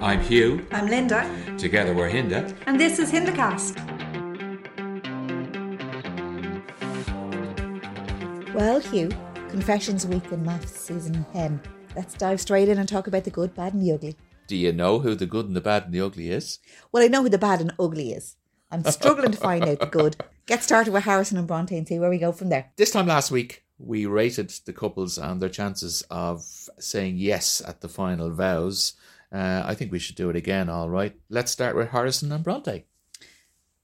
I'm Hugh. I'm Linda, Together we're Hinda. and this is Hindacast. Well, Hugh, Confessions Week in MAFS Season 10. Let's dive straight in and talk about the good, bad, and the ugly. Do you know who the good and the bad and the ugly is? Well, I know who the bad and ugly is. I'm struggling to find out the good. Get started with Harrison and Bronte and see where we go from there. This time last week, we rated the couples and their chances of saying yes at the final vows. Uh, I think we should do it again, all right. Let's start with Harrison and Bronte.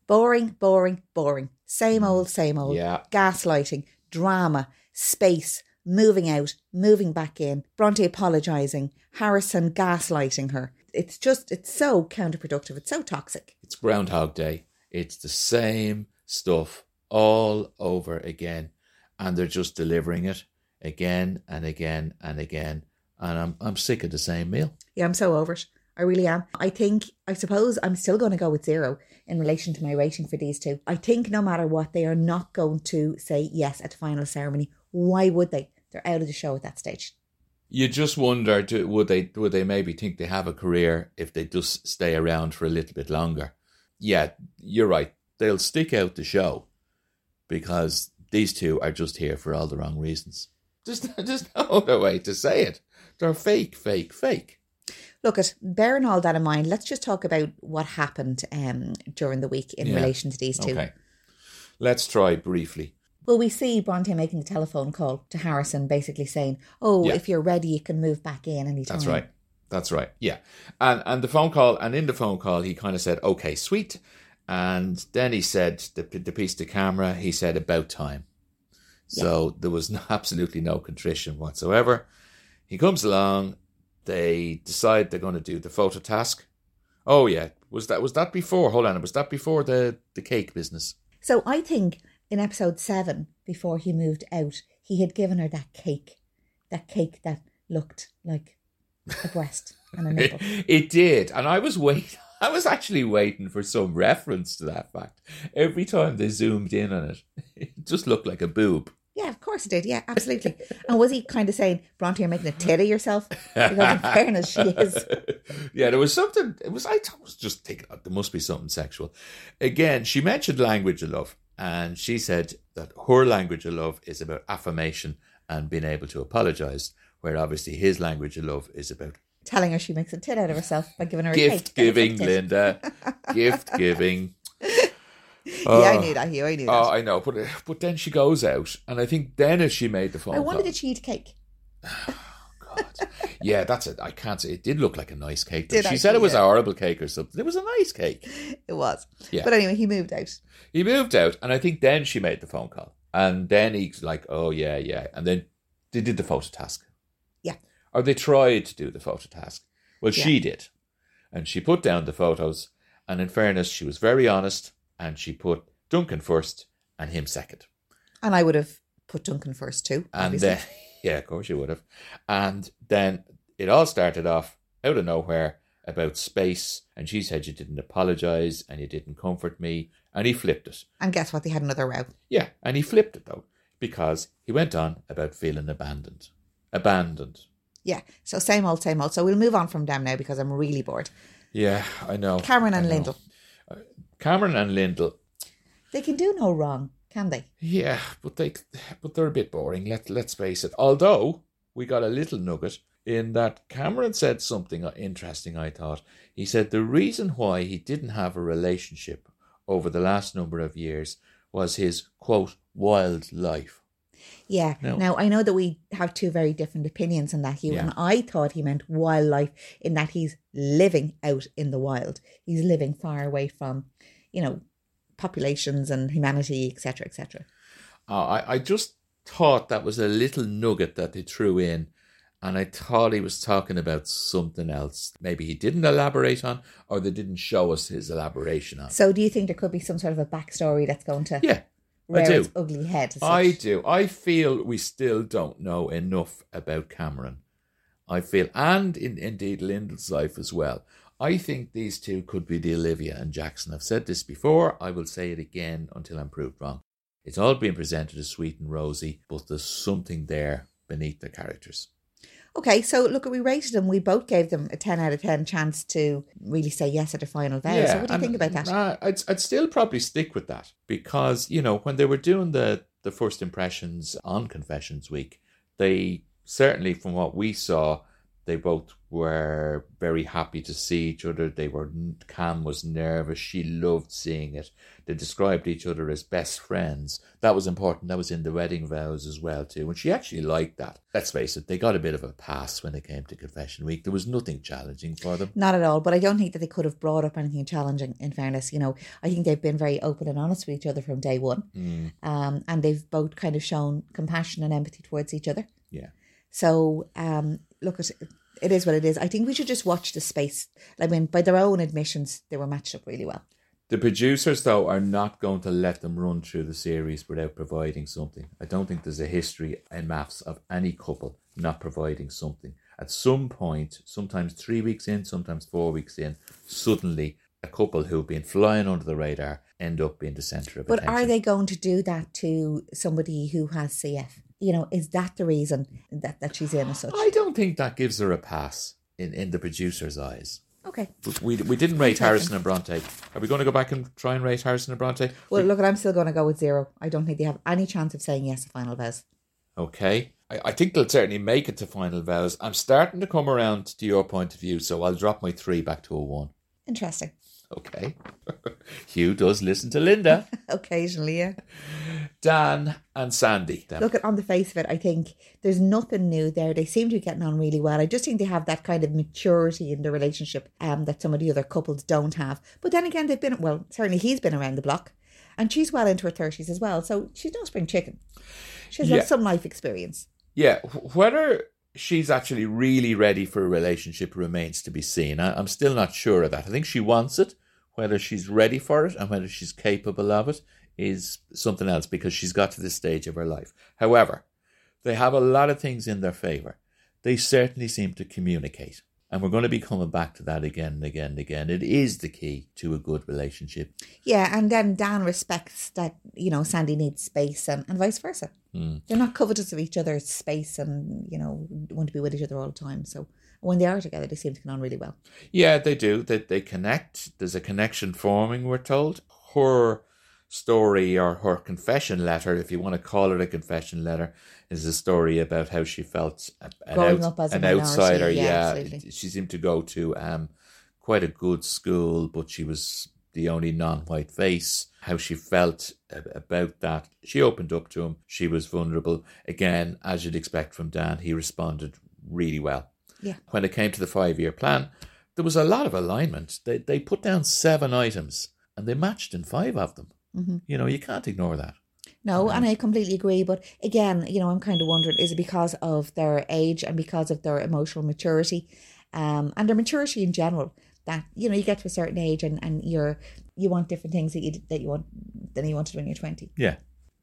Boring, boring, boring. Same old, same old. Yeah. Gaslighting, drama, space, moving out, moving back in, Bronte apologising, Harrison gaslighting her. It's just, it's so counterproductive. It's so toxic. It's Groundhog Day. It's the same stuff all over again. And they're just delivering it again and again and again. And I'm, I'm sick of the same meal. Yeah, I'm so over it. I really am. I think, I suppose I'm still going to go with zero in relation to my rating for these two. I think no matter what, they are not going to say yes at the final ceremony. Why would they? They're out of the show at that stage. You just wonder, do, would they would they maybe think they have a career if they just stay around for a little bit longer? Yeah, you're right. They'll stick out the show because these two are just here for all the wrong reasons. Just, there's no other way to say it. They're fake, fake, fake. Look at bearing all that in mind, let's just talk about what happened um, during the week in Yeah. relation to these two. Okay, let's try briefly. Well, we see Bronte making the telephone call to Harrison, basically saying, "Oh, Yeah. if you're ready, you can move back in anytime." That's right. That's right. Yeah. And and the phone call and in the phone call he kind of said, "Okay, sweet." And then he said the the piece to camera, he said about time. So there was no, absolutely no contrition whatsoever. He comes along, they decide they're going to do the photo task. Oh yeah, was that was that before? Hold on, was that before the the cake business? So I think in episode seven, before he moved out, he had given her that cake, that cake that looked like a breast and a nipple. It, it did, and I was wait. I was actually waiting for some reference to that fact. Every time they zoomed in on it, it just looked like a boob. Yeah, of course it did. Yeah, absolutely. And was he kind of saying, Bronte, you're making a tit of yourself? Because in fairness, she is. yeah, there was something. It was. I was just thinking oh, there must be something sexual. Again, she mentioned language of love, and she said that her language of love is about affirmation and being able to apologize, where obviously his language of love is about Telling her she makes a tit out of herself by giving her a gift giving, Linda. gift giving. Yeah, I oh. knew that, Hugh. I knew oh, that. Oh, I know, but but then she goes out, and I think then as she made the phone I wonder call, did she eat cake? Oh, God. yeah, that's it. I can't say it did look like a nice cake. Did she said it was yeah. a horrible cake or something. It was a nice cake. It was. Yeah. But anyway, he moved out. He moved out, and I think then she made the phone call, and then he's like, "Oh yeah, yeah," and then they did the photo task. Or they tried to do the photo task. Well, Yeah. she did, and she put down the photos. And in fairness, she was very honest, and she put Duncan first and him second. And I would have put Duncan first too. And then, yeah, of course you would have. And then it all started off out of nowhere about space. And she said you didn't apologize and you didn't comfort me. And he flipped it. and guess what? They had another row. Yeah, and he flipped it though, because he went on about feeling abandoned. Abandoned. Yeah. So same old, same old. So we'll move on from them now because I'm really bored. Yeah, I know. Cameron and know. Lyndall. Uh, Cameron and Lyndall. They can do no wrong, can they? Yeah, but they but they're a bit boring. Let let's face it. Although we got a little nugget in that Cameron said something interesting. I thought he said the reason why he didn't have a relationship over the last number of years was his quote wild life. Yeah. No. Now I know that we have two very different opinions on that, Hugh, Yeah. and I thought he meant wildlife in that he's living out in the wild. He's living far away from, you know, populations and humanity, etc., etc. Uh, I I just thought that was a little nugget that they threw in. And I thought he was talking about something else. Maybe he didn't elaborate on, or they didn't show us his elaboration on. So, do you think there could be some sort of a backstory that's going to Yeah, I do. its ugly head? I do. I feel we still don't know enough about Cameron. I feel, and in, indeed Lyndall's life as well. I think these two could be the Olivia and Jackson. I've said this before. I will say it again until I'm proved wrong. It's all being presented as sweet and rosy, but there's something there beneath the characters. Okay, so look, we rated them. We both gave them a 10 out of 10 chance to really say yes at a final vow. so what do you think about that? uh, I'd, I'd still probably stick with that because, you know, when they were doing the, the first impressions on Confessions Week, they certainly, from what we saw, they both were very happy to see each other. They were Cam was nervous. She loved seeing it. They described each other as best friends. That was important. That was in the wedding vows as well too. And she actually liked that. Let's face it, they got a bit of a pass when it came to confession week. There was nothing challenging for them. Not at all, but I don't think that they could have brought up anything challenging. In fairness, you know, I think they've been very open and honest with each other from day one, Mm, um, and they've both kind of shown compassion and empathy towards each other. yeah. So, um, look at it is what it is. I think we should just watch the space. I mean, by their own admissions, they were matched up really well. The producers, though, are not going to let them run through the series without providing something. I don't think there's a history in MAFS of any couple not providing something. At some point, sometimes three weeks in, sometimes four weeks in, suddenly a couple who've been flying under the radar end up being the centre of But attention. are they going to do that to somebody who has CF? You know, is that the reason that, that she's in as such? I don't think that gives her a pass in, in the producer's eyes. Okay. We, we didn't rate Harrison and Bronte. Are we going to go back and try and rate Harrison and Bronte? Well, look, I'm still going to go with zero. I don't think they have any chance of saying yes to final vows. Okay. I, I think they'll certainly make it to final vows. I'm starting to come around to your point of view, so I'll drop my three back to a one. Interesting. Okay. Hugh does listen to Linda, Occasionally, yeah. Dan, and Sandy. Look at on the face of it, I think there's nothing new there. They seem to be getting on really well. I just think they have that kind of maturity in the relationship um, that some of the other couples don't have. But then again, they've been well. Certainly, he's been around the block, and she's well into her thirties as well. So she's no spring chicken. She's Yeah. got some life experience. Yeah, whether she's actually really ready for a relationship remains to be seen. I, I'm still not sure of that. I think she wants it. Whether she's ready for it and whether she's capable of it is something else because she's got to this stage of her life. However, they have a lot of things in their favour. They certainly seem to communicate. And we're going to be coming back to that again and again and again. It is the key to a good relationship. Yeah, and then Dan respects that you know Sandy needs space, and, and vice versa. Hmm. They're not covetous of each other's space, and you know want to be with each other all the time. So when they are together, they seem to get on really well. Yeah, they do. They they connect. There's a connection forming. We're told her story or her confession letter, if you want to call it a confession letter, is a story about how she felt an, out- up as an minority, outsider. yeah, Yeah, she seemed to go to um quite a good school, but she was the only non-white face. How she felt about that. She opened up to him. She was vulnerable. Again, as you'd expect from Dan, he responded really well Yeah. when it came to the five year plan, there was a lot of alignment. They they put down seven items and they matched in five of them. Mm-hmm. You know, you can't ignore that. No, and I completely agree. But again, you know, I'm kind of wondering: is it because of their age and because of their emotional maturity, um, and their maturity in general? That you know, you get to a certain age and and you're you want different things that you that you want than you wanted when you're 20. Yeah.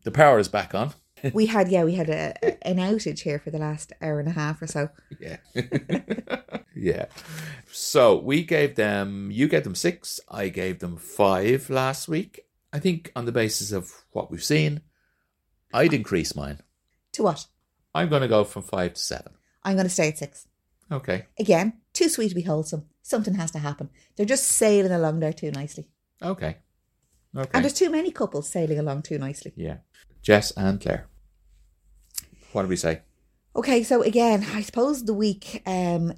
The power is back on. We had yeah, we had a, an outage here for the last hour and a half or so. Yeah. yeah. So we gave them, you gave them six, I gave them five last week. I think on the basis of what we've seen, I'd increase mine. To what? I'm going to go from five to seven. I'm going to stay at six. Okay. Again, too sweet to be wholesome. Something has to happen. They're just sailing along there too nicely. Okay. Okay. And there's too many couples sailing along too nicely. yeah. Jess and Claire. What did we say? Okay, so again, I suppose the week um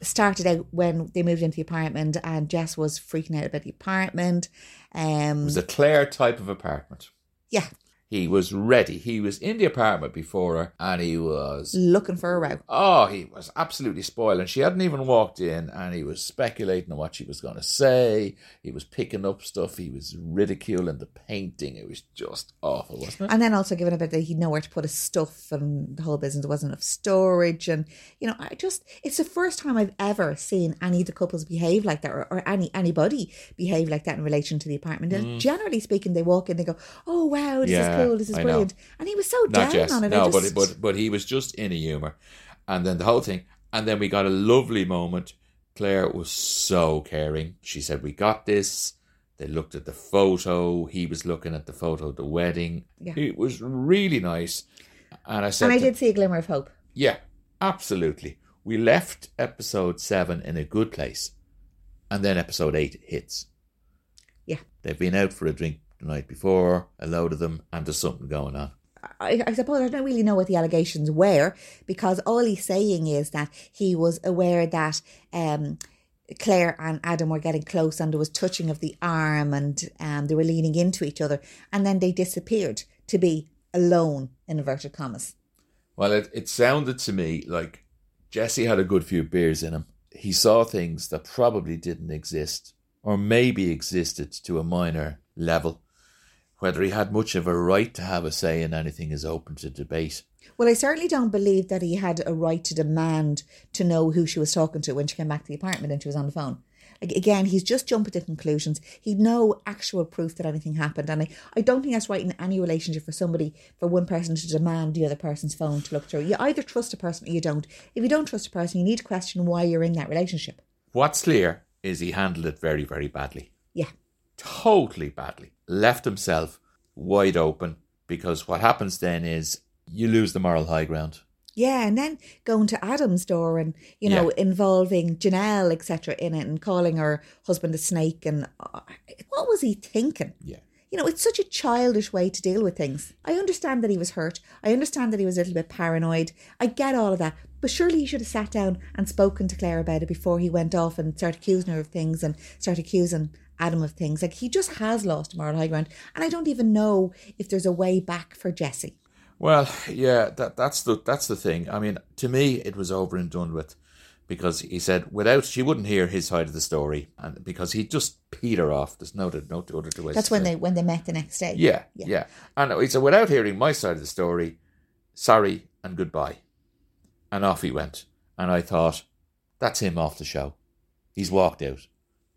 started out when they moved into the apartment and Jess was freaking out about the apartment. Um It was a Claire type of apartment. yeah, He was ready. He was in the apartment before her and he was looking for a row. Oh, he was absolutely spoiling. She hadn't even walked in, and he was speculating on what she was going to say. He was picking up stuff. He was ridiculing the painting. It was just awful, wasn't it? And then also giving a bit that he'd nowhere to put his stuff and the whole business there wasn't enough storage and you know, I just it's the first time I've ever seen any of the couples behave like that or, or any anybody behave like that in relation to the apartment. And generally speaking they walk in, they go, Oh wow, this Mm. Yeah, is cool, this is I know. And he was so Not down Jess. on it. No, just, but but but he was just in a humour, and then the whole thing, and then we got a lovely moment. Claire was so caring. She said, "We got this." They looked at the photo. He was looking at the photo of the wedding. Yeah. It was really nice. And I said, and I to- did see a glimmer of hope. Yeah. Absolutely. We left episode seven in a good place, and then episode eight hits. Yeah. They've been out for a drink the night before, a load of them, and there's something going on. I, I suppose I don't really know what the allegations were because all he's saying is that he was aware that um, Claire and Adam were getting close and there was touching of the arm and um, they were leaning into each other and then they disappeared to be alone in inverted commas. Well, it, it sounded to me like Jesse had a good few beers in him. He saw things that probably didn't exist, or maybe existed to a minor level. Whether he had much of a right to have a say in anything is open to debate. Well, I certainly don't believe that he had a right to demand to know who she was talking to when she came back to the apartment and she was on the phone. Again, he's just jumping to conclusions. He'd no actual proof that anything happened. And I, I don't think that's right in any relationship for somebody, for one person to demand the other person's phone to look through. You either trust a person or you don't. If you don't trust a person, you need to question why you're in that relationship. What's clear is he handled it very, very badly. Yeah. Totally badly. Left himself wide open because what happens then is you lose the moral high ground. Yeah, and then going to Adam's door and you know Yeah. involving Janelle etc. in it and calling her husband a snake and uh, what was he thinking? Yeah. You know, it's such a childish way to deal with things. I understand that he was hurt. I understand that he was a little bit paranoid. I get all of that. But surely he should have sat down and spoken to Claire about it before he went off and started accusing her of things and started accusing Adam of things. Like he just has lost moral high ground. And I don't even know if there's a way back for Jesse. Well, yeah, that that's the that's the thing. I mean, to me, it was over and done with because he said without she wouldn't hear his side of the story, and because he just peed her off. There's no no other two ways. That's when they when they met the next day. Yeah, Yeah. yeah, And he said without hearing my side of the story, sorry and goodbye, and off he went. And I thought, that's him off the show. He's walked out.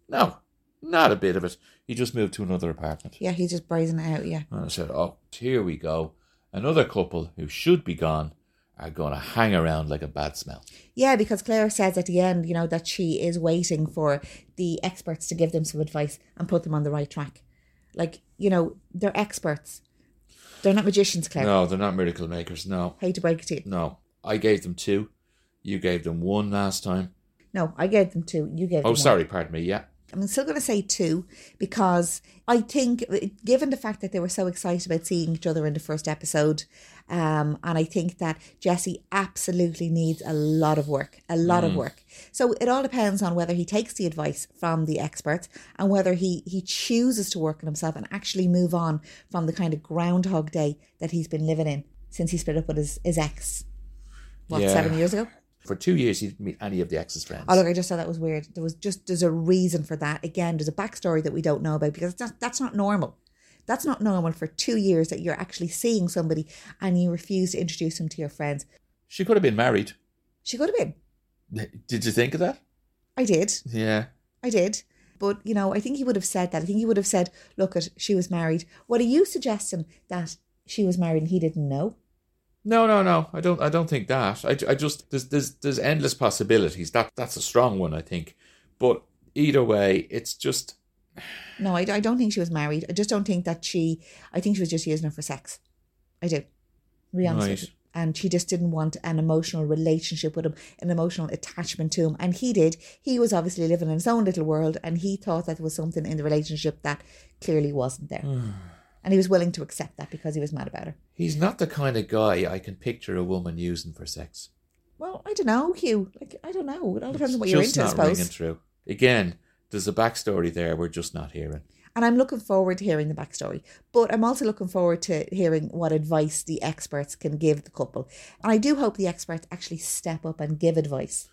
No, not a bit of it. He just moved to another apartment. Yeah, he's just brazen it out, yeah. And I said, Oh, here we go. Another couple who should be gone are going to hang around like a bad smell. Yeah, because Claire says at the end, you know, that she is waiting for the experts to give them some advice and put them on the right track. Like, you know, they're experts. They're not magicians, Claire. No, they're not miracle makers. No, Hate to break it to you. no. I gave them two. You gave them one last time. No, I gave them two. You gave oh, them Oh, one. sorry, pardon me. Yeah. I'm still going to say two because I think, given the fact that they were so excited about seeing each other in the first episode, um, and I think that Jesse absolutely needs a lot of work, a lot of work. So it all depends on whether he takes the advice from the experts and whether he he chooses to work on himself and actually move on from the kind of groundhog day that he's been living in since he split up with his, his ex. What Yeah. seven years ago? For two years, he didn't meet any of the ex's friends. Oh look, I just thought that was weird. There was just there's a reason for that. Again, there's a backstory that we don't know about because that's that's not normal. That's not normal for two years that you're actually seeing somebody and you refuse to introduce them to your friends. She could have been married. She could have been. Did you think of that? I did. Yeah. I did. But you know, I think he would have said that. I think he would have said, "Look, at she was married." What are you suggesting that she was married and he didn't know? No, no, no. I don't. I don't think that. I, I just there's there's there's endless possibilities. That that's a strong one, I think. But either way, it's just No, I, I don't think she was married. I just don't think that she. I think she was just using her for sex. I do. Be Right. And she just didn't want an emotional relationship with him, an emotional attachment to him. And he did. He was obviously living in his own little world, and he thought that there was something in the relationship that clearly wasn't there. and he was willing to accept that because he was mad about her. he's not the kind of guy I can picture a woman using for sex. Well, I don't know, Hugh. Like, I don't know. It all depends on what you're into, I not ringing through. Again, there's a backstory there we're just not hearing. And I'm looking forward to hearing the backstory. But I'm also looking forward to hearing what advice the experts can give the couple. And I do hope the experts actually step up and give advice.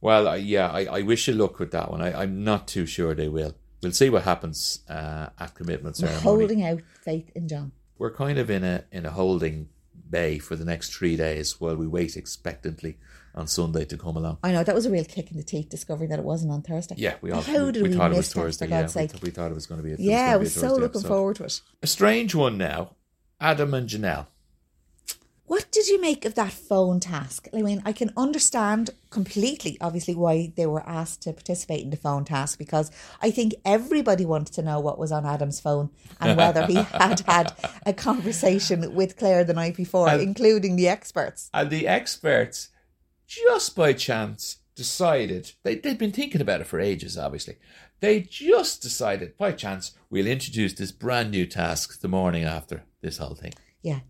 Well, yeah, I, I wish you luck with that one. I, I'm not too sure they will. We'll see what happens uh, at commitment We're ceremony. holding out faith in John. We're kind of in a in a holding bay for the next three days while we wait expectantly on Sunday to come along. I know that was a real kick in the teeth discovering that it wasn't on Thursday. Yeah, we all How we, did we we thought it was miss that, for Thursday. Yeah, we, th- we thought it was going to be. It Yeah, I a was so looking episode. forward to it. A strange one now. Adam and Janelle. What did you make of that phone task? I mean, I can understand completely, obviously, why they were asked to participate in the phone task because I think everybody wanted to know what was on Adam's phone and whether he had had a conversation with Claire the night before, And- including the experts. And the experts just by chance decided they, they'd been thinking about it for ages, obviously. They just decided by chance we'll introduce this brand new task the morning after this whole thing. Yeah.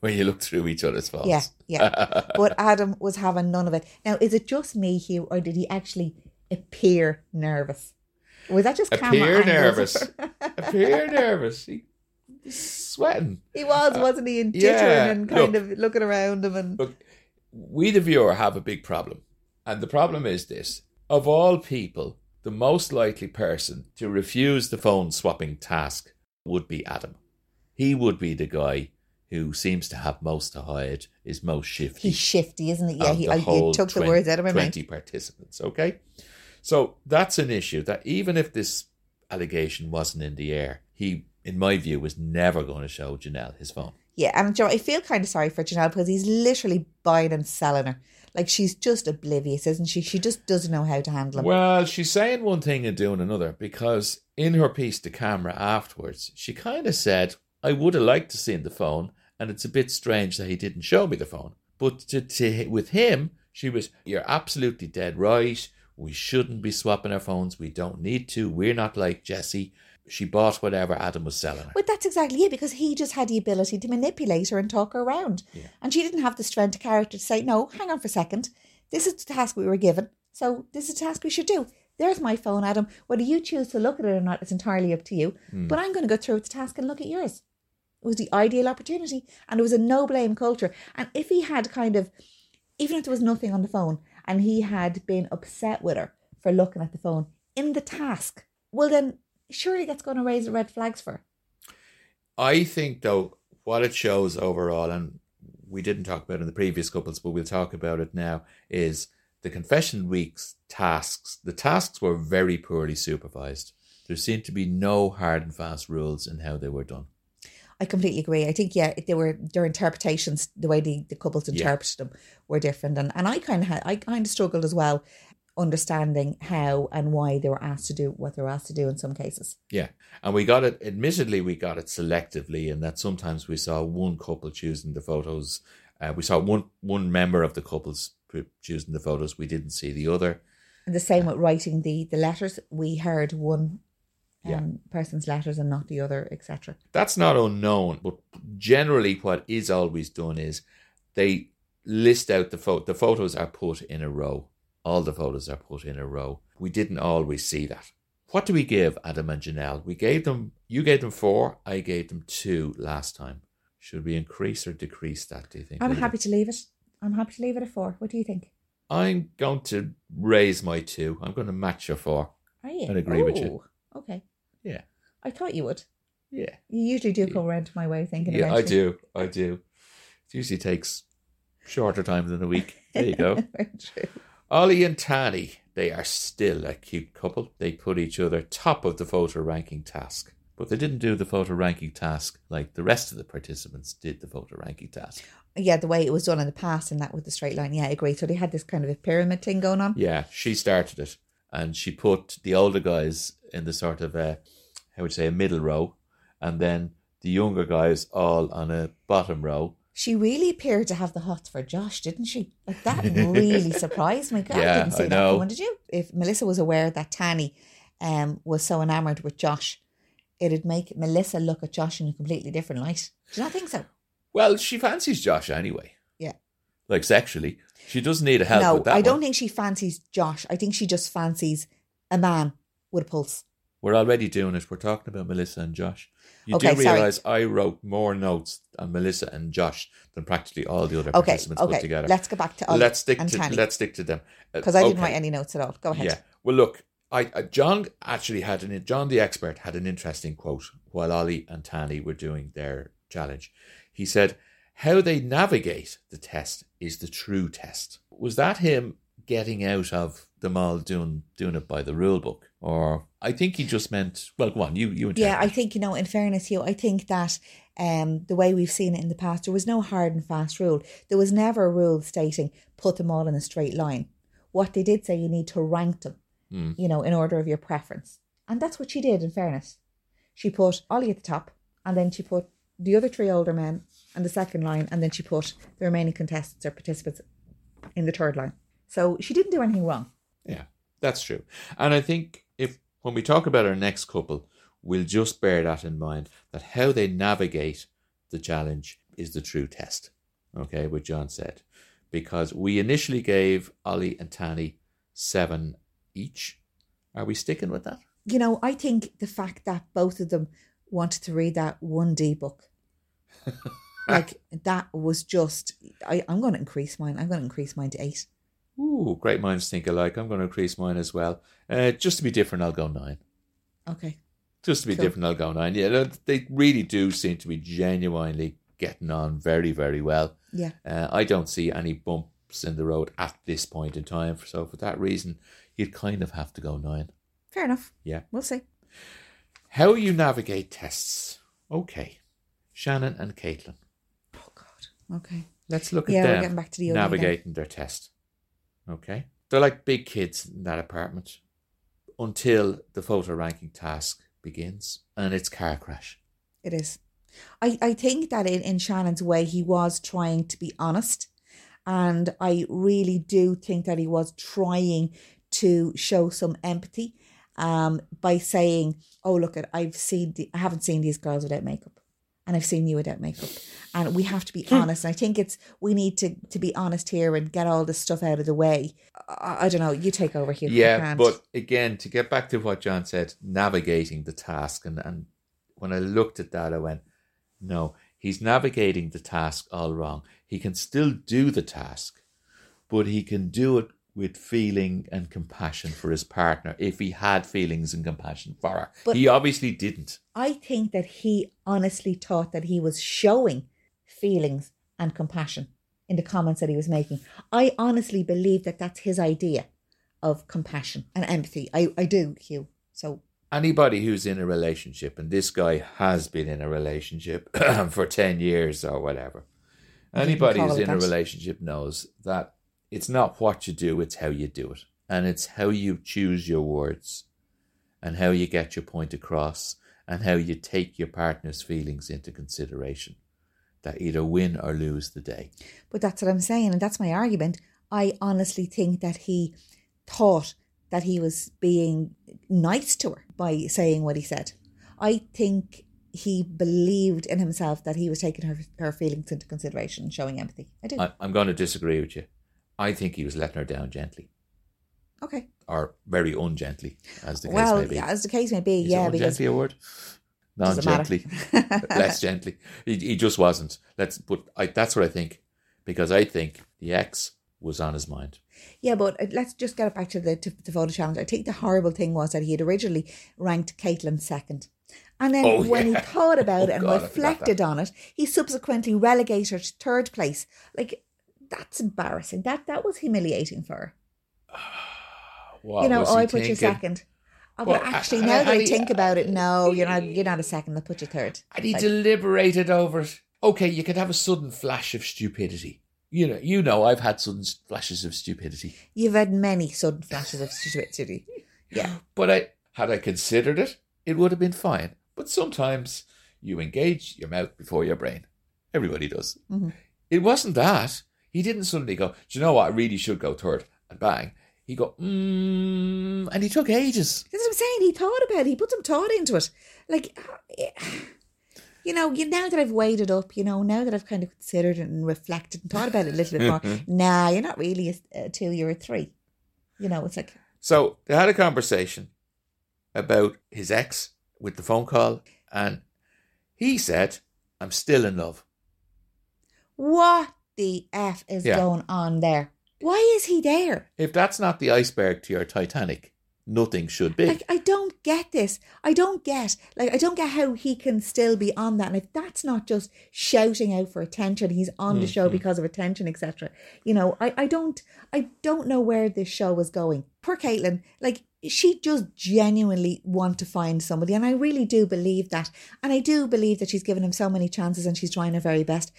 Where you look through each other's phones. Yeah, yeah. but Adam was having none of it. Now, is it just me, Hugh, or did he actually appear nervous? Was that just camera Appear nervous. Appear nervous. He, sweating. he was, uh, wasn't he? And yeah, and kind look. of looking around him and Look, we the viewer have a big problem. And the problem is this. Of all people, the most likely person to refuse the phone swapping task would be Adam. He would be the guy who seems to have most to hide, is most shifty. he's shifty, isn't it? Yeah, he, you took the words out of my mouth. 20 participants, okay? So that's an issue that even if this allegation wasn't in the air, he, in my view, was never going to show Janelle his phone. Yeah, and Joe, I feel kind of sorry for Janelle because he's literally buying and selling her. Like she's just oblivious, isn't she? She just doesn't know how to handle him. Well, she's saying one thing and doing another because in her piece to camera afterwards, she kind of said, I would have liked to seen the phone, and it's a bit strange that he didn't show me the phone. But to, to with him, she was, You're absolutely dead right. We shouldn't be swapping our phones. We don't need to. We're not like Jesse. She bought whatever Adam was selling her. But that's exactly it because he just had the ability to manipulate her and talk her around. And she didn't have the strength of character to say, no, hang on for a second. This is the task we were given. So this is the task we should do. There's my phone, Adam. Whether you choose to look at it or not it's entirely up to you. Hmm. But I'm going to go through with the task and look at yours. It was the ideal opportunity. And it was a no blame culture. And if he had kind of, even if there was nothing on the phone, and he had been upset with her for looking at the phone in the task, well, then surely that's going to raise red flags for her. I think, though, what it shows overall, and we didn't talk about in the previous couples, but we'll talk about it now, is the confession week's tasks. The tasks were very poorly supervised. There seemed to be no hard and fast rules in how they were done. I completely agree. I think yeah, they were their interpretations, the way the, the couples interpreted them, were different, and and I kind of had I kind of struggled as well, understanding how and why they were asked to do what they were asked to do in some cases. Yeah. And we got it, admittedly, we got it selectively, in that sometimes we saw one couple choosing the photos. Uh, we saw one, one member of the couples choosing the photos. We didn't see the other. And the same with writing the the letters. We heard one um, Yeah. person's letters and not the other, etc. That's not unknown, but generally, what is always done is they list out the photo. The photos are put in a row. All the photos are put in a row. We didn't always see that. What do we give Adam and Janelle? We gave them. You gave them four. I gave them two last time. Should we increase or decrease that? Do you think? I'm happy to leave it. I'm happy to leave it at four. What do you think? I'm going to raise my two. I'm going to match your four. Are you? I'd agree with you. Okay. Yeah. I thought you would. Yeah. You usually do come around to my way of thinking. Yeah, I do. I do. It usually takes shorter time than a week. There you go. True. Ollie and Tahnee, they are still a cute couple. They put each other top of the photo ranking task. But they didn't do the photo ranking task like the rest of the participants did the photo ranking task. Yeah, the way it was done in the past and that with the straight line. Yeah, I agree. So they had this kind of a pyramid thing going on. Yeah, she started it. And she put the older guys in the sort of, a, how would you say, a middle row. And then the younger guys all on a bottom row. She really appeared to have the hots for Josh, didn't she? Like that really surprised me. God, I didn't see I that know. coming, did you? If Melissa was aware that Tahnee um, was so enamoured with Josh, it'd make Melissa look at Josh in a completely different light. Do you not think so? Well, she fancies Josh anyway. Like sexually. She doesn't need a help no, with that I don't one. think she fancies Josh. I think she just fancies a man with a pulse. We're already doing it. We're talking about Melissa and Josh. You Okay, do realise I wrote more notes on Melissa and Josh than practically all the other Okay, participants put okay. together. Let's go back to Ollie let's stick and to Tahnee. let's stick to them uh, Because I didn't write any notes at all. Go ahead. Yeah. Well, look, I, I John actually had an John the expert had an interesting quote while Ollie and Tahnee were doing their challenge. He said, "How they navigate the test is the true test." Was that him getting out of them all doing doing it by the rule book, or I think he just meant? Well, go on, you you. Yeah, I think, you know, in fairness, Hugh, I think that um, the way we've seen it in the past, there was no hard and fast rule. There was never a rule stating put them all in a straight line. What they did say, you need to rank them, Hmm. you know, in order of your preference. And that's what she did, in fairness. She put Ollie at the top, and then she put the other three older men and the second line, and then she put the remaining contestants or participants in the third line. So she didn't do anything wrong. Yeah, that's true. And I think if when we talk about our next couple, we'll just bear that in mind that how they navigate the challenge is the true test. Okay, what John said. Because we initially gave Ollie and Tahnee seven each. Are we sticking with that? You know, I think the fact that both of them wanted to read that 1D book, like that was just, I, I'm going to increase mine. I'm going to increase mine to eight. Ooh, great minds think alike. I'm going to increase mine as well. Uh, just to be different, I'll go nine. Okay. Just to be Cool. different, I'll go nine. Yeah, they really do seem to be genuinely getting on very, very well. Yeah. Uh, I don't see any bumps in the road at this point in time. So for that reason, you'd kind of have to go nine. Fair enough. Yeah. We'll see. How you navigate tests. Okay. Shannon and Caitlin. Okay. Let's look at Yeah, we're getting back to the navigating their test. Okay. They're like big kids in that apartment until the photo ranking task begins and it's car crash. It is. I, I think that in, in Shannon's way, he was trying to be honest. And I really do think that he was trying to show some empathy um, by saying, Oh, look, at I've seen, the, I haven't seen these girls without makeup. And I've seen you without makeup. And we have to be hmm. honest. And I think it's, we need to, to be honest here and get all this stuff out of the way. I, I don't know. You take over here. Yeah, but again, to get back to what John said, navigating the task, and, and when I looked at that, I went, no, he's navigating the task all wrong. He can still do the task, but he can do it with feeling and compassion for his partner if he had feelings and compassion for her. But- he obviously didn't. I think that he honestly thought that he was showing feelings and compassion in the comments that he was making. I honestly believe that that's his idea of compassion and empathy. I, I do, Hugh. So, Anybody who's in a relationship, and this guy has been in a relationship for 10 years or whatever, anybody who's in a relationship knows that it's not what you do, it's how you do it. And it's how you choose your words and how you get your point across and how you take your partner's feelings into consideration that either win or lose the day. but that's what I'm saying, and that's my argument. I honestly think that he thought that he was being nice to her by saying what he said. I think he believed in himself that he was taking her, her feelings into consideration and showing empathy. I do. I, I'm going to disagree with you. I think he was letting her down gently okay. or very ungently, as the case Well, may be. yeah, as the case may be, Is yeah, because ungently a word? Non gently. less gently. He, he just wasn't. Let's but I, that's what I think because I think the ex was on his mind. Yeah, but uh, let's just get it back to the to the photo challenge. I think the horrible thing was that he had originally ranked Caitlin second. And then Oh, when yeah. he thought about Oh, it and God, reflected on it, he subsequently relegated her to third place. Like that's embarrassing. That that was humiliating for her. What you know, oh, I put you second. Oh, but Well, actually, I- now I- that I I- think about it, no, you're not. You're not a second. I'll put you third. And he Like, deliberated over it. Okay, you could have a sudden flash of stupidity. You know, you know, I've had sudden flashes of stupidity, you've had many sudden flashes of stupidity. Yeah, but I had I considered it, it would have been fine. But sometimes you engage your mouth before your brain. Everybody does. Mhm. It wasn't that he didn't suddenly go. Do you know what? I really should go third and bang. He go, mm, and he took ages. That's what I'm saying. He thought about it. He put some thought into it. Like, you know, you now that I've weighed it up, you know, now that I've kind of considered it and reflected and thought about it a little bit more, nah, you're not really a, a two, you're a three. You know, it's like, So they had a conversation about his ex with the phone call, and he said, "I'm still in love." what the F is Yeah. going on there? Why is he there? If that's not the iceberg to your Titanic, nothing should be. Like, I don't get this. I don't get, like, I don't get how he can still be on that. And if that's not just shouting out for attention, he's on the show Mm-hmm. because of attention, etc. You know, I, I don't, I don't know where this show is going. Poor Caitlin, like, she just genuinely want to find somebody. And I really do believe that. And I do believe that she's given him so many chances and she's trying her very best.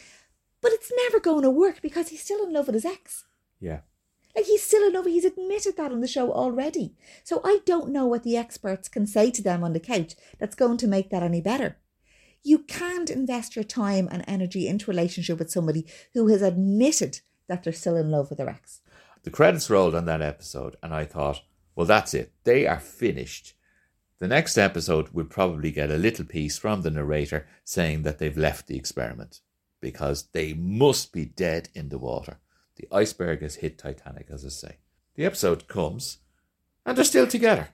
But it's never going to work because he's still in love with his ex. yeah. Like he's still in love. He's admitted that on the show already. So I don't know what the experts can say to them on the couch that's going to make that any better. You can't invest your time and energy into a relationship with somebody who has admitted that they're still in love with their ex. The credits rolled on that episode, and I thought, well, that's it. They are finished. The next episode would probably get a little piece from the narrator saying that they've left the experiment because they must be dead in the water. The iceberg has hit Titanic, as I say. The episode comes, and they're still together.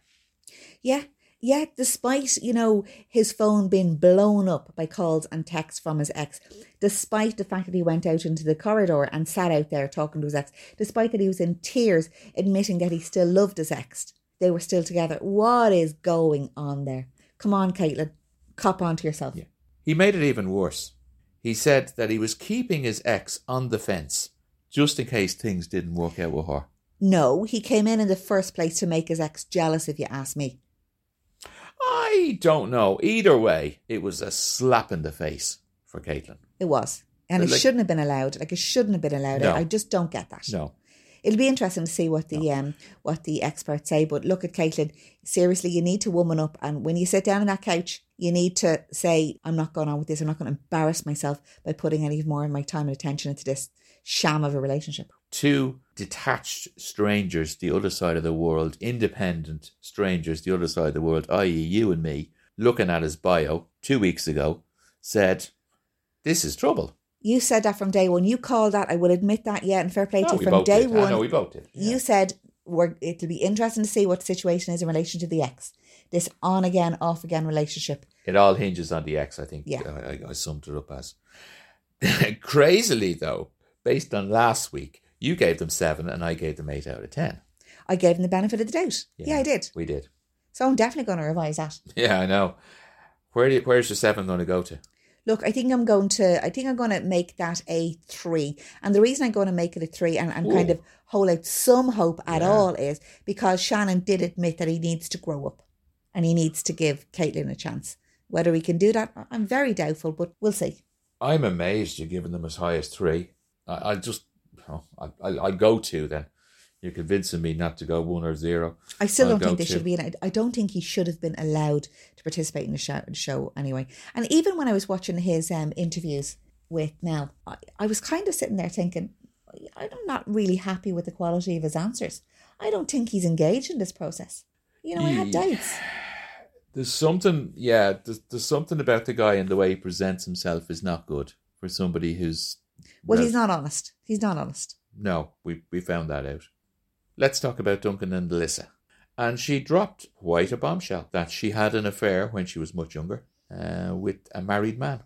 Yeah, yeah, despite, you know, his phone being blown up by calls and texts from his ex, despite the fact that he went out into the corridor and sat out there talking to his ex, despite that he was in tears admitting that he still loved his ex, they were still together. What is going on there? Come on, Caitlin, cop on to yourself. Yeah. He made it even worse. He said that he was keeping his ex on the fence just in case things didn't work out with her. No, he came in in the first place to make his ex jealous, if you ask me. I don't know. Either way, it was a slap in the face for Caitlin. It was. And it Like- shouldn't have been allowed. Like it shouldn't have been allowed. No. I, just don't get that. No. It'll be interesting to see what the um what the experts say. But look at Caitlin. Seriously, you need to woman up, and when you sit down on that couch, you need to say, "I'm not going on with this. I'm not going to embarrass myself by putting any more of my time and attention into this sham of a relationship." Two detached strangers, the other side of the world, independent strangers, the other side of the world, i.e., you and me, looking at his bio two weeks ago, said, This is trouble. You said that from day one. You called that. I will admit that. Yeah, and fair play to you from day did. one. I know we both did. You said we're, it'll be interesting to see what the situation is in relation to the ex. This on again, off again relationship. It all hinges on the ex, I think. Yeah. I, I- summed it up as. Crazily, though, based on last week, you gave them seven and I gave them eight out of ten. I gave him the benefit of the doubt. Yeah, I did. We did. So I'm definitely going to revise that. Yeah, I know. Where do where's your seven going to go to? Look, I think I'm going to. I think I'm going to make that a three, and the reason I'm going to make it a three and, and kind of hold out some hope at Yeah. all is because Shannon did admit that he needs to grow up, and he needs to give Caitlin a chance. Whether he can do that, I- I'm very doubtful, but we'll see. I'm amazed you're giving them as high as three. I, I'll just, oh, I, I'll, I'll go two then. You're convincing me not to go one or zero. I still I'll don't think they to- should be. In, I don't think he should have been allowed to participate in the show, show anyway. And even when I was watching his um, interviews with Mel, I, I was kind of sitting there thinking, I'm not really happy with the quality of his answers. I don't think he's engaged in this process. You know, I had doubts. There's something, yeah, there's, there's something about the guy and the way he presents himself is not good for somebody who's. Well, he's not honest. He's not honest. No, we, we found that out. Let's talk about Duncan and Alyssa. And she dropped quite a bombshell that she had an affair when she was much younger uh, with a married man.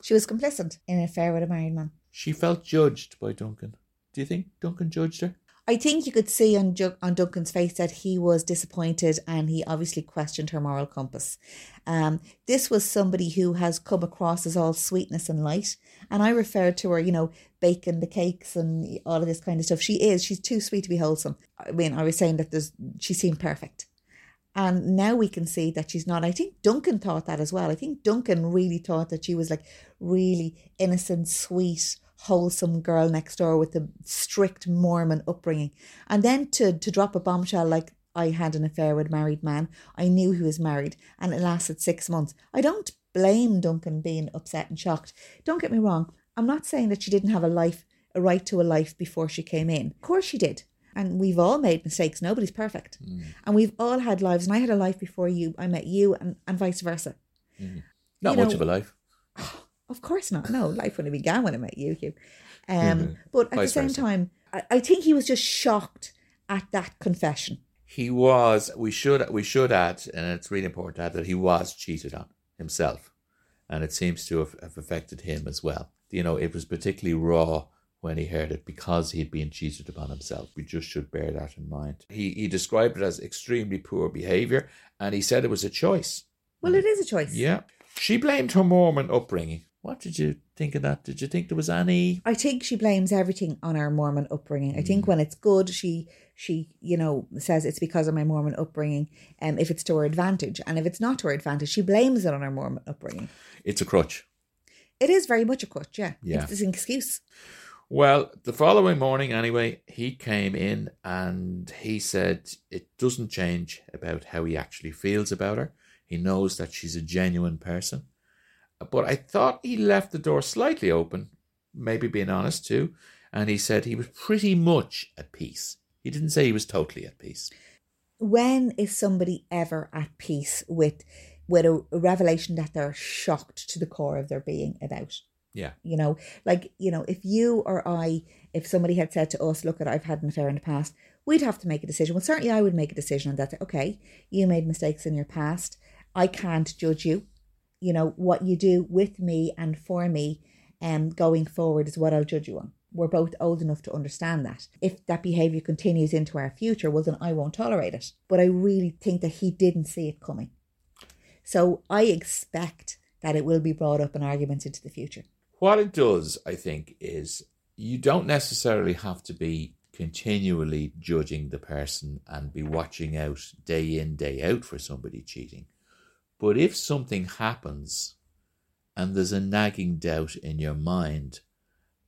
She was complicit in an affair with a married man. She felt judged by Duncan. Do you think Duncan judged her? I think you could see on, on Duncan's face that he was disappointed and he obviously questioned her moral compass. Um, this was somebody who has come across as all sweetness and light. And I referred to her, you know, baking the cakes and all of this kind of stuff. She is, she's too sweet to be wholesome. I mean, I was saying that there's, she seemed perfect. And now we can see that she's not. I think Duncan thought that as well. I think Duncan really thought that she was like really innocent, sweet, wholesome girl next door with the strict Mormon upbringing. And then to, to drop a bombshell like I had an affair with a married man, I knew he was married and it lasted six months. I don't blame Duncan being upset and shocked. Don't get me wrong. I'm not saying that she didn't have a life, a right to a life before she came in. Of course she did. And we've all made mistakes. Nobody's perfect. Mm. And we've all had lives. And I had a life before you. I met you and, and vice versa. Mm. Not You much know- of a life. Of course not. No, life when it began when I met you, Hugh. Um, but at Vice the same versa. time, I, I think he was just shocked at that confession. He was. We should. We should add, and it's really important to add that he was cheated on himself, and it seems to have, have affected him as well. You know, it was particularly raw when he heard it because he'd been cheated upon himself. We just should bear that in mind. He he described it as extremely poor behavior, and he said it was a choice. Well, it is a choice. Yeah. She blamed her Mormon upbringing. What did you think of that? Did you think there was any? I think she blames everything on our Mormon upbringing. I think when it's good, she she you know says it's because of my Mormon upbringing. Um, if it's to her advantage, and if it's not to her advantage, she blames it on her Mormon upbringing. It's a crutch. It is very much a crutch. Yeah, Yeah. it's an excuse. Well, the following morning, anyway, he came in and he said it doesn't change about how he actually feels about her. He knows that she's a genuine person. But I thought he left the door slightly open, maybe being honest too. and he said he was pretty much at peace. He didn't say he was totally at peace. When is somebody ever at peace with with a, a revelation that they're shocked to the core of their being about? Yeah. You know, like, you know, if you or I, if somebody had said to us, look, at I've had an affair in the past, we'd have to make a decision. Well, certainly I would make a decision on that. Okay, you made mistakes in your past. I can't judge you. You know, what you do with me and for me um, going forward is what I'll judge you on. We're both old enough to understand that. If that behaviour continues into our future, well, then I won't tolerate it. But I really think that he didn't see it coming. So I expect that it will be brought up in arguments into the future. What it does, I think, is you don't necessarily have to be continually judging the person and be watching out day in, day out for somebody cheating. But if something happens and there's a nagging doubt in your mind,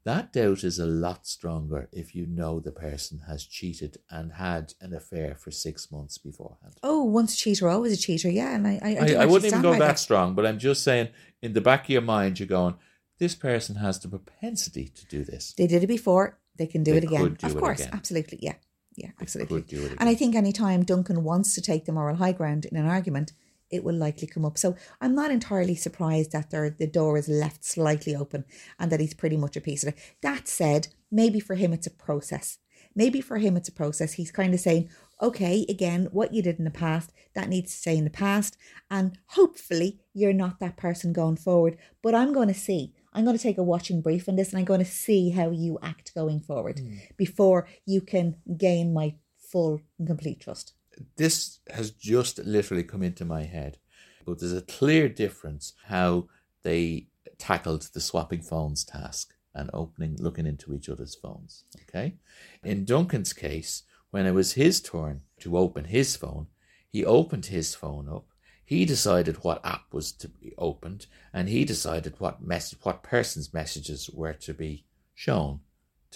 that doubt is a lot stronger if you know the person has cheated and had an affair for six months beforehand. Oh, once a cheater, always a cheater. Yeah, and I, I, I, I, I wouldn't even go by that strong, but I'm just saying, in the back of your mind, you're going, this person has the propensity to do this. They did it before. They can do They it again. do of it course, again. absolutely. Yeah, yeah, absolutely. Could do it And I think any time Duncan wants to take the moral high ground in an argument, it will likely come up. So I'm not entirely surprised that there, the door is left slightly open and that he's pretty much a piece of it. That said, maybe for him it's a process. Maybe for him it's a process. He's kind of saying, okay, again, what you did in the past, that needs to stay in the past. And hopefully you're not that person going forward. But I'm going to see. I'm going to take a watching brief on this and I'm going to see how you act going forward hmm. before you can gain my full and complete trust. This has just literally come into my head. But there's a clear difference how they tackled the swapping phones task and opening, looking into each other's phones. Okay. In Duncan's case, when it was his turn to open his phone, he opened his phone up. He decided what app was to be opened, and he decided what message, what person's messages were to be shown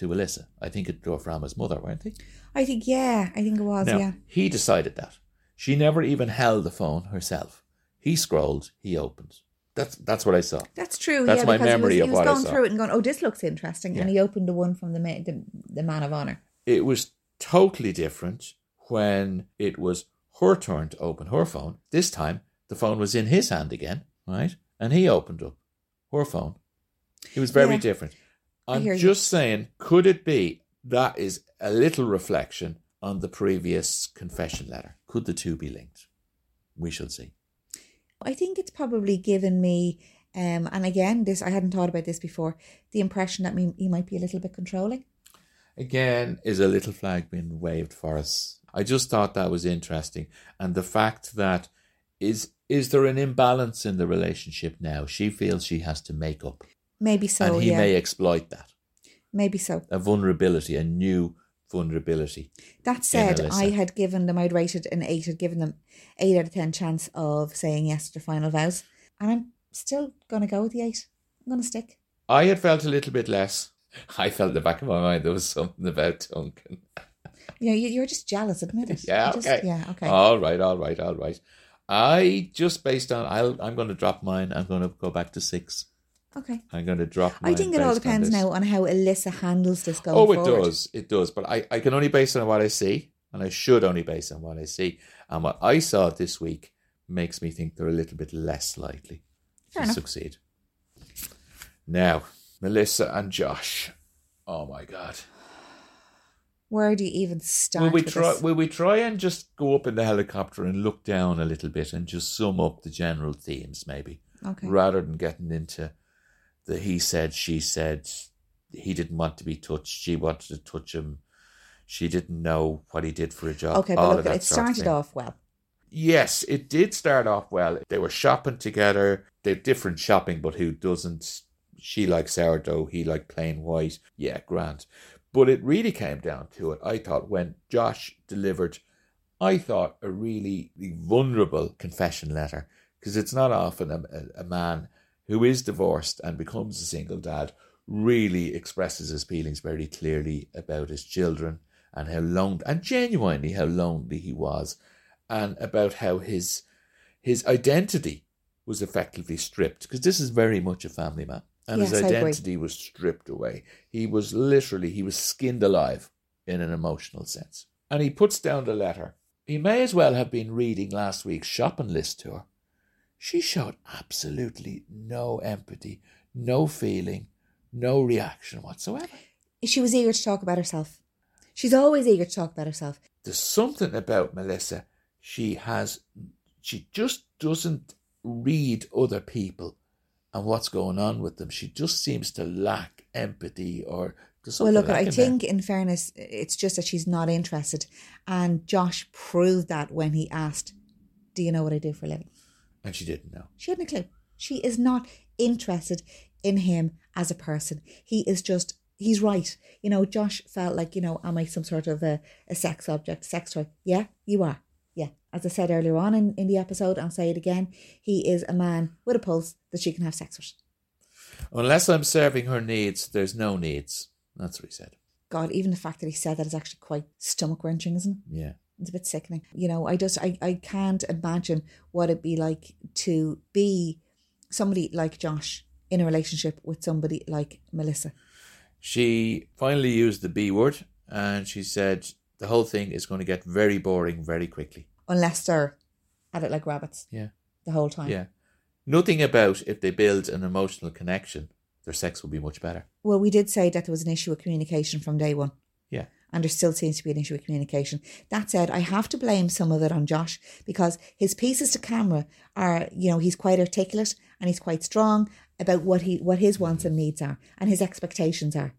to Alyssa. I think it were Rama's mother, weren't they? I think, yeah, I think it was, Now, yeah. he decided that. She never even held the phone herself. He scrolled, he opened. That's that's what I saw. That's true. That's yeah, my memory he of was, he was what I going through it and going, "Oh, this looks interesting," and he opened the one from the ma- the, the man of honor. It was totally different when it was her turn to open her phone. This time the phone was in his hand again, right? And he opened up her phone. It was very Yeah. different. I'm just saying, could it be that is a little reflection on the previous confession letter? Could the two be linked? We shall see. I think it's probably given me, um, and again, this I hadn't thought about this before. The impression that me, he might be a little bit controlling. again is a little flag being waved for us. I just thought that was interesting, and the fact that is is there an imbalance in the relationship now? She feels she has to make up, Maybe so. and he yeah, may exploit that maybe so. a vulnerability, a new vulnerability. That said, I had given them, I'd rated an eight, had given them eight out of ten chance of saying yes to final vows, and I'm still gonna go with the eight. I'm gonna stick. I had felt a little bit less. I felt in the back of my mind there was something about Duncan. yeah, you- you're just jealous. Admit it. Yeah, just- okay. yeah, okay. All right, all right, all right. I just based on I'll I'm going to drop mine. I'm going to go back to six. Okay. I'm going to drop. I think it all depends now on how Alyssa handles this going Oh, it forward. does. It does. But I, I can only base it on what I see, and I should only base on what I see. And what I saw this week makes me think they're a little bit less likely Fair to enough. succeed. Now, Melissa and Josh. Oh my God. Where do you even start? Will we try? this? Will we try and just go up in the helicopter and look down a little bit and just sum up the general themes, maybe, Okay. rather than getting into the he said, she said. He didn't want to be touched. She wanted to touch him. She didn't know what he did for a job. Okay, all but of look, that it of started thing. off well. Yes, it did start off well. They were shopping together. They're different shopping, but who doesn't? She liked sourdough. He liked plain white. Yeah, grand. But it really came down to it. I thought when Josh delivered, I thought a really vulnerable confession letter because it's not often a, a, a man who is divorced and becomes a single dad really expresses his feelings very clearly about his children and how lonely and genuinely how lonely he was and about how his his identity was effectively stripped because this is very much a family man and Yes, his identity was stripped away. He was literally he was skinned alive in an emotional sense. And he puts down the letter. He may as well have been reading last week's shopping list to her. She showed absolutely no empathy, no feeling, no reaction whatsoever. She was eager to talk about herself. She's always eager to talk about herself. There's something about Melissa. She has, she just doesn't read other people and what's going on with them. She just seems to lack empathy or. Well, look, I think in fairness, it's just that she's not interested. And Josh proved that when he asked, Do you know what I do for a living? And she didn't know. She had no clue. She is not interested in him as a person. He is just, he's right. You know, Josh felt like, you know, am I some sort of a, a sex object, sex toy? Yeah, you are. Yeah. As I said earlier on in, in the episode, I'll say it again, he is a man with a pulse that she can have sex with. Unless I'm serving her needs, there's no needs. That's what he said. God, even the fact that he said that is actually quite stomach wrenching, isn't it? Yeah. It's a bit sickening. You know, I just I, I can't imagine what it'd be like to be somebody like Josh in a relationship with somebody like Melissa. She finally used the B word and she said the whole thing is going to get very boring very quickly. Unless they're at it like rabbits Yeah. the whole time. Yeah. Nothing about if they build an emotional connection, their sex will be much better. Well, we did say that there was an issue with communication from day one. Yeah. And there still seems to be an issue with communication. That said, I have to blame some of it on Josh because his pieces to camera are, you know, he's quite articulate and he's quite strong about what he what his wants and needs are and his expectations are.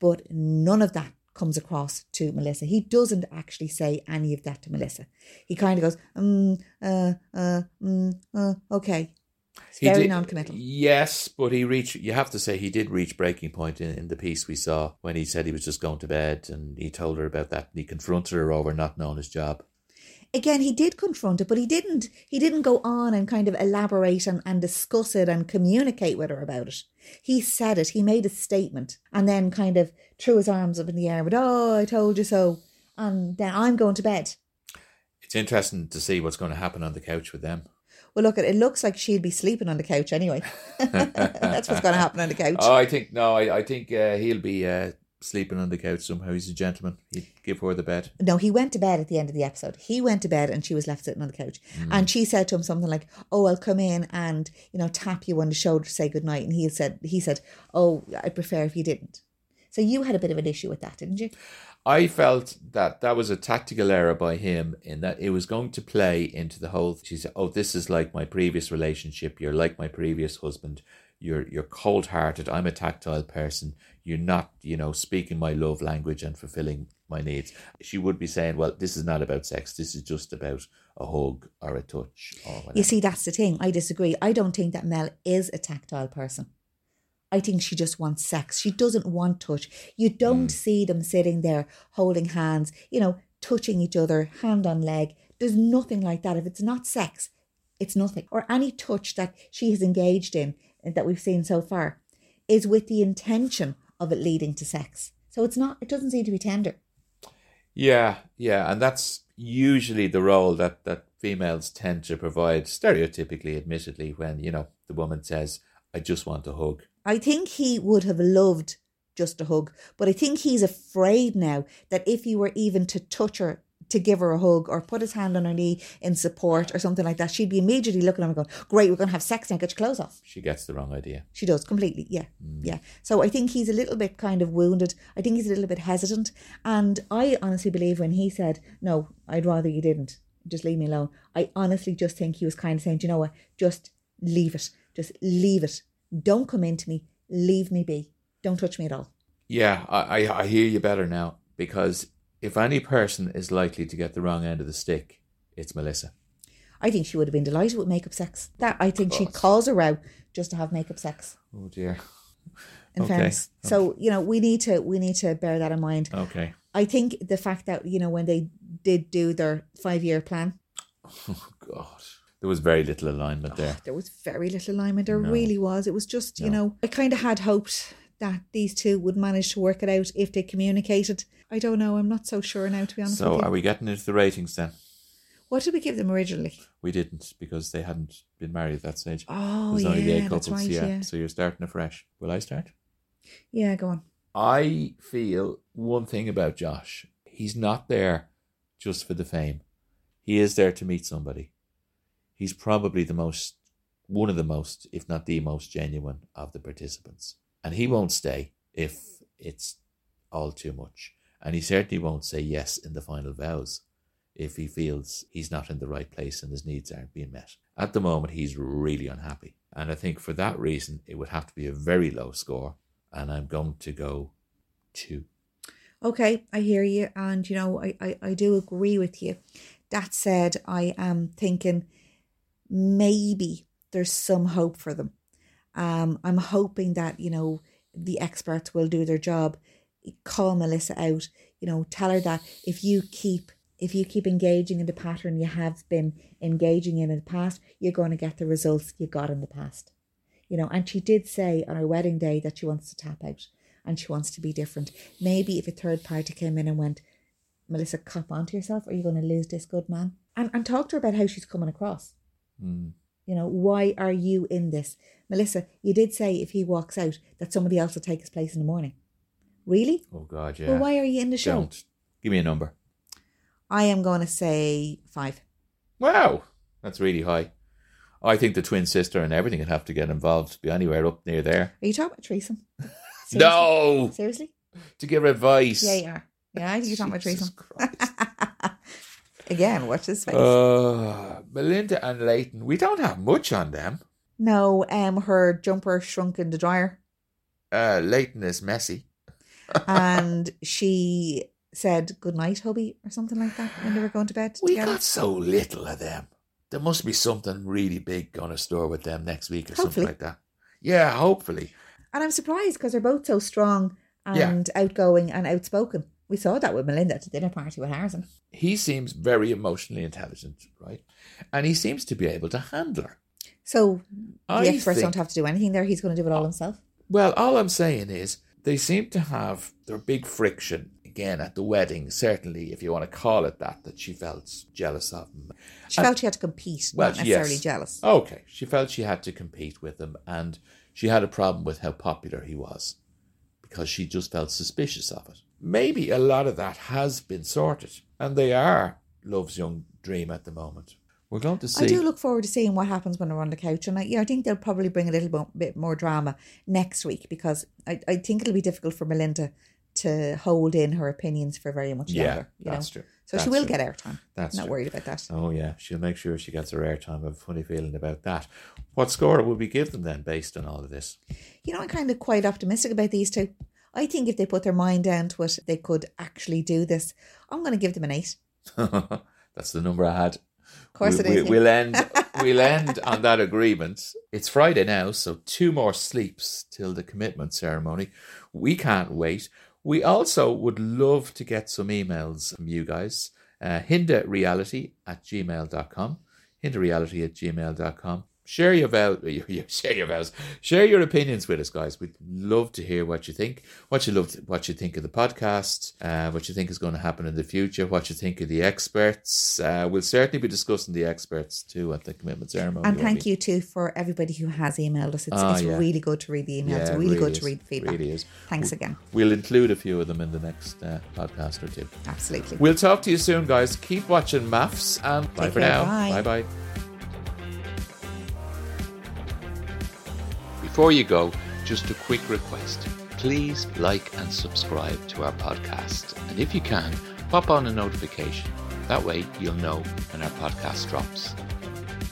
But none of that comes across to Melissa. He doesn't actually say any of that to Melissa. He kind of goes, um, uh, uh, mm, uh, okay. It's He very did- non-committal. Yes, but he reached. You have to say he did reach breaking point in, in the piece we saw when he said he was just going to bed, and he told her about that. And he confronted her over not knowing his job. again he did confront it but he didn't he didn't go on and kind of elaborate and, and discuss it and communicate with her about it he said it he made a statement and then kind of threw his arms up in the air with oh i told you so and then i'm going to bed It's interesting to see what's going to happen on the couch with them. Well look it looks like she'd be sleeping on the couch anyway that's what's going to happen on the couch Oh, I think no. I, I think uh, he'll be uh, sleeping on the couch somehow. He's a gentleman. He'd give her the bed. No, he went to bed at the end of the episode. He went to bed and she was left sitting on the couch. And she said to him something like, "Oh, I'll come in and you know tap you on the shoulder to say good night." And he said, "He said, oh, I'd prefer if you didn't." So you had a bit of an issue with that, didn't you? I felt that that was a tactical error by him in that it was going to play into the whole. She said, "Oh, this is like my previous relationship. You're like my previous husband. You're you're cold hearted. I'm a tactile person. You're not, you know, speaking my love language and fulfilling my needs." She would be saying, "Well, this is not about sex. This is just about a hug or a touch or whatever." You see, that's the thing. I disagree. I don't think that Mel is a tactile person. I think she just wants sex. She doesn't want touch. You don't mm. see them sitting there holding hands, you know, touching each other, hand on leg. There's nothing like that. If it's not sex, it's nothing. Or any touch that she has engaged in that we've seen so far is with the intention of it leading to sex. So it's not, it doesn't seem to be tender. Yeah, yeah, and that's usually the role that that females tend to provide, stereotypically, admittedly, when you know the woman says, "I just want a hug." I think he would have loved just a hug, but I think he's afraid now that if he were even to touch her, to give her a hug or put his hand on her knee in support or something like that, she'd be immediately looking at him and going, Great, we're going to have sex now, get your clothes off. She gets the wrong idea. She does completely, yeah, mm. yeah. So I think he's a little bit kind of wounded. I think he's a little bit hesitant. And I honestly believe when he said, No, I'd rather you didn't, just leave me alone, I honestly just think he was kind of saying, Do you know what? Just leave it. Just leave it. Don't come into me. Leave me be. Don't touch me at all. Yeah, I, I hear you better now because if any person is likely to get the wrong end of the stick, it's Melissa. I think she would have been delighted with makeup sex. That I think she calls course. cause a row just to have makeup sex. Oh dear. In Okay. fairness, so you know we need to we need to bear that in mind. Okay. I think the fact that you know when they did do their five year plan, Oh God, there was very little alignment there. Oh, there was very little alignment. There No. really was. It was just you know I kind of had hoped that these two would manage to work it out if they communicated. I don't know. I'm not so sure now, to be honest So with you. are we getting into the ratings then? What did we give them originally? We didn't because they hadn't been married at that stage. Oh, yeah, only the eight that's couples. right. yeah. Yeah. So you're starting afresh. Will I start? yeah, go on. I feel one thing about Josh. He's not there just for the fame. He is there to meet somebody. He's probably the most, one of the most, if not the most genuine of the participants. And he won't stay if it's all too much. And he certainly won't say yes in the final vows if he feels he's not in the right place and his needs aren't being met. At the moment, he's really unhappy. And I think for that reason, it would have to be a very low score. And I'm going to go two. Okay, I hear you, and you know, I, I, I do agree with you. That said, I am thinking maybe there's some hope for them. Um, I'm hoping that, you know, the experts will do their job, call Melissa out, you know, tell her that if you keep if you keep engaging in the pattern you have been engaging in in the past, you're going to get the results you got in the past. You know, and she did say on her wedding day that she wants to tap out and she wants to be different. Maybe if a third party came in and went, Melissa, cop onto yourself, or you're you going to lose this good man? And, and talk to her about how she's coming across. Hmm. You know, why are you in this? Melissa, you did say if he walks out that somebody else will take his place in the morning. Really? Oh, God, yeah. Well, why are you in the show? Don't. Give me a number. I am going to say five. Wow, that's really high. I think the twin sister and everything would have to get involved, to be anywhere up near there. Are you talking about threesome? Seriously? No! Seriously? To give advice. Yeah, you are. Yeah, I think you're talking about threesome. Again, watch his face. Uh, Melinda and Layton, we don't have much on them. no, um, her jumper shrunk in the dryer. Uh, Layton is messy. and she said good night, hubby, or something like that when they were going to bed We together. got so little of them. There must be something really big going to store with them next week or Hopefully. something like that. Yeah, hopefully. And I'm surprised because they're both so strong Yeah. and outgoing and outspoken. We saw that with Melinda at the dinner party with Harrison. He seems very emotionally intelligent, right? And he seems to be able to handle her. So I the experts think- don't have to do anything there. He's going to do it all himself. Well, all I'm saying is they seem to have their big friction again at the wedding. Certainly, if you want to call it that, that she felt jealous of him. She And- felt she had to compete, Well, not necessarily yes. jealous. Okay, she felt she had to compete with him, and she had a problem with how popular he was because she just felt suspicious of it. Maybe a lot of that has been sorted, and they are love's young dream at the moment. We're going to see. I do look forward to seeing what happens when they're on the couch, and I, yeah, I think they'll probably bring a little bit more drama next week because I, I think it'll be difficult for Melinda to hold in her opinions for very much yeah, longer. You that's know? true. So That's she will true. get airtime. That's Not true. worried about that. Oh yeah, she'll make sure she gets her airtime. I have a funny feeling about that. What score would we give them then, based on all of this? You know, I'm kind of quite optimistic about these two. I think if they put their mind down to it, they could actually do this. I'm going to give them an eight. That's the number I had. Of course, we, it is. We, will end. we'll end on that agreement. It's Friday now, so two more sleeps till the commitment ceremony. We can't wait. We also would love to get some emails from you guys. Uh, hindareality at gmail.com. Hindareality at gmail.com. Share your your, share your vows, share your opinions with us, guys. We'd love to hear what you think, what you love, what you think of the podcast, uh, what you think is going to happen in the future, what you think of the experts. Uh, we'll certainly be discussing the experts too at the commitment ceremony. And thank you too for everybody who has emailed us. It's, Ah, it's yeah. really good to read the emails. Yeah, it's it really, good is. to read the feedback. Really is. Thanks again. We'll include a few of them in the next uh, podcast or two. Absolutely. We'll talk to you soon, guys. Keep watching MAFS and bye Take for care. now. Bye. Bye bye. Before you go, just a quick request. Please like and subscribe to our podcast. And if you can, pop on a notification. That way you'll know when our podcast drops.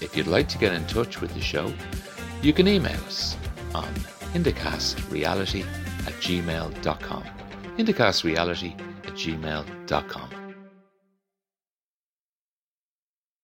If you'd like to get in touch with the show, you can email us on indicastreality at gmail.com. Indicastreality at gmail.com.